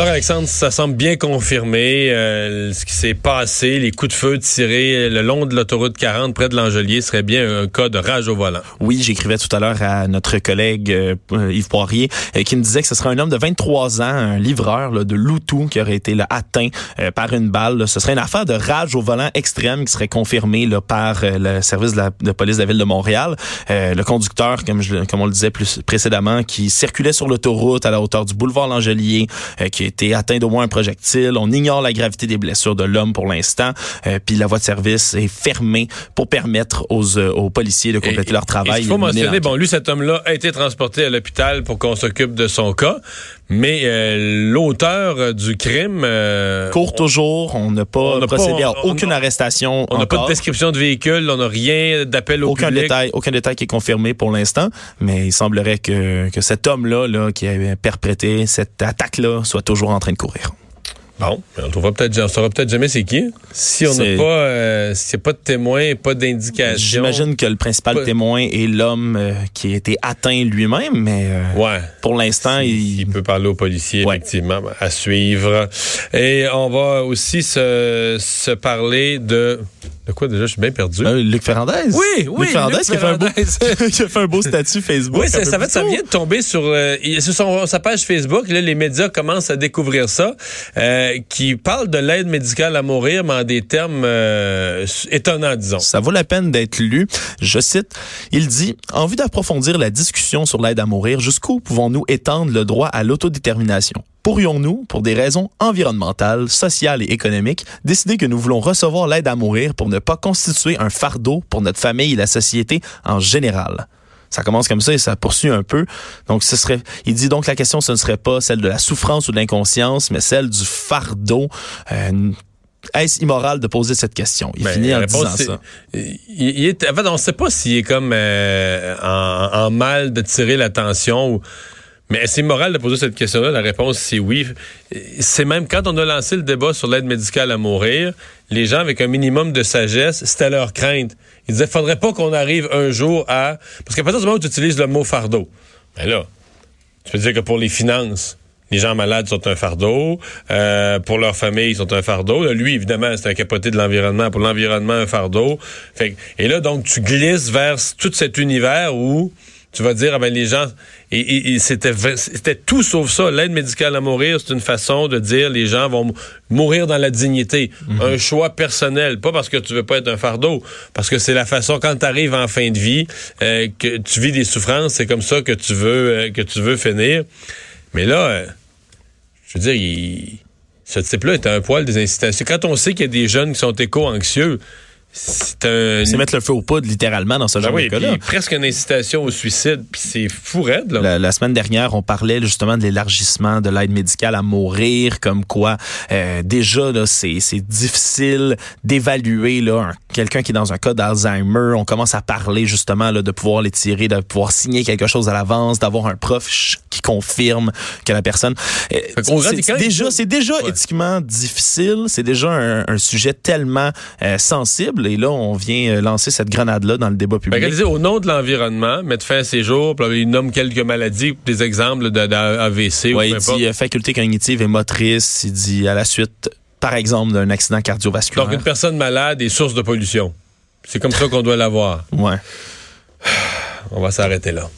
Alors Alexandre, ça semble bien confirmé. Euh, ce qui s'est passé, les coups de feu tirés le long de l'autoroute 40 près de l'Angelier serait bien un cas de rage au volant. Oui, j'écrivais tout à l'heure à notre collègue euh, Yves Poirier euh, qui me disait que ce serait un homme de 23 ans, un livreur là, de Loutou qui aurait été là, atteint par une balle. Ce serait une affaire de rage au volant extrême qui serait confirmée là, par le service de, la, police de la ville de Montréal. le conducteur, comme, je, comme on le disait plus précédemment, qui circulait sur l'autoroute à la hauteur du boulevard L'Angelier, qui été atteint d'au moins un projectile. On ignore la gravité des blessures de l'homme pour l'instant. Euh, puis la voie de service est fermée pour permettre aux, euh, aux policiers de compléter leur travail. Il faut mentionner, bon, lui, cet homme-là a été transporté à l'hôpital pour qu'on s'occupe de son cas. Mais euh, l'auteur du crime court toujours. On n'a pas procédé à aucune arrestation. On n'a pas de description de véhicule. On n'a rien d'appel au aucun public. Détail, aucun détail qui est confirmé pour l'instant. Mais il semblerait que, que cet homme-là, là, qui a perpétré cette attaque-là, soit toujours en train de courir. Bon, on trouvera peut-être, on saura peut-être jamais c'est qui. Si on n'a pas, euh, s'il n'y a pas de témoin, pas d'indication. J'imagine que le principal témoin est l'homme euh, qui a été atteint lui-même, mais euh, ouais. pour l'instant, il... il... peut parler aux policiers, effectivement, à suivre. Et on va aussi se, se parler de de quoi déjà? Je suis bien perdu. Euh, Luc Ferrandez. Oui, oui. Luc Ferrandez, qui, a fait un beau, qui a fait un beau statut Facebook. Oui, ça, ça, ça, vient de tomber sur, euh, sur son, sa page Facebook. Là, les médias commencent à découvrir ça. Euh, qui parle de l'aide médicale à mourir, mais en des termes euh, étonnants, disons. Ça vaut la peine d'être lu. Je cite, il dit, en vue d'approfondir la discussion sur l'aide à mourir, jusqu'où pouvons-nous étendre le droit à l'autodétermination? Pourrions-nous, pour des raisons environnementales, sociales et économiques, décider que nous voulons recevoir l'aide à mourir pour ne pas constituer un fardeau pour notre famille et la société en général? Ça commence comme ça et ça poursuit un peu. Donc, ce serait, il dit donc la question, ce ne serait pas celle de la souffrance ou de l'inconscience, mais celle du fardeau. Euh, est-ce immoral de poser cette question? Il ben, finit en disant ça. Il, est, en fait, on ne sait pas s'il est comme euh, en, en, mal de tirer l'attention ou mais c'est immoral de poser cette question-là. La réponse, c'est oui. C'est même quand on a lancé le débat sur l'aide médicale à mourir, les gens avec un minimum de sagesse, c'était leur crainte. Ils disaient, faudrait pas qu'on arrive un jour à... Parce qu'à partir du moment où tu utilises le mot fardeau, ben là, tu peux dire que pour les finances, les gens malades sont un fardeau. Euh, pour leur famille, ils sont un fardeau. lui, évidemment, c'est un capoté de l'environnement. Pour l'environnement, un fardeau. Fait, et là, donc, tu glisses vers tout cet univers où tu vas dire, ah ben les gens, et, c'était, c'était tout sauf ça. L'aide médicale à mourir, c'est une façon de dire les gens vont mourir dans la dignité. Mhm. Un choix personnel, pas parce que tu veux pas être un fardeau, parce que c'est la façon quand tu arrives en fin de vie, euh, que tu vis des souffrances, c'est comme ça que tu veux euh, que tu veux finir. Mais là, euh, je veux dire, il, ce type-là est un poil des incitations. Quand on sait qu'il y a des jeunes qui sont éco-anxieux, c'est un... Mettre le feu au poudre, littéralement, dans ce ben genre de cas-là. presque une incitation au suicide, puis c'est fou raide. Là. La, semaine dernière, on parlait justement de l'élargissement de l'aide médicale à mourir, comme quoi euh, déjà, là, c'est, c'est difficile d'évaluer là, quelqu'un qui est dans un cas d'Alzheimer. On commence à parler justement là, de pouvoir les tirer, de pouvoir signer quelque chose à l'avance, d'avoir un prof confirme que la personne... Euh, c'est, déjà, c'est déjà éthiquement difficile, c'est déjà un, un sujet tellement euh, sensible et là, on vient euh, lancer cette grenade-là dans le débat public. Ben, au nom de l'environnement, mettre fin à ces jours, il nomme quelques maladies, des exemples d'AVC. Oui, il dit euh, faculté cognitive et motrice. Il dit à la suite, par exemple, d'un accident cardiovasculaire. Donc, une personne malade est source de pollution. C'est comme ça qu'on doit l'avoir. Ouais. On va s'arrêter là.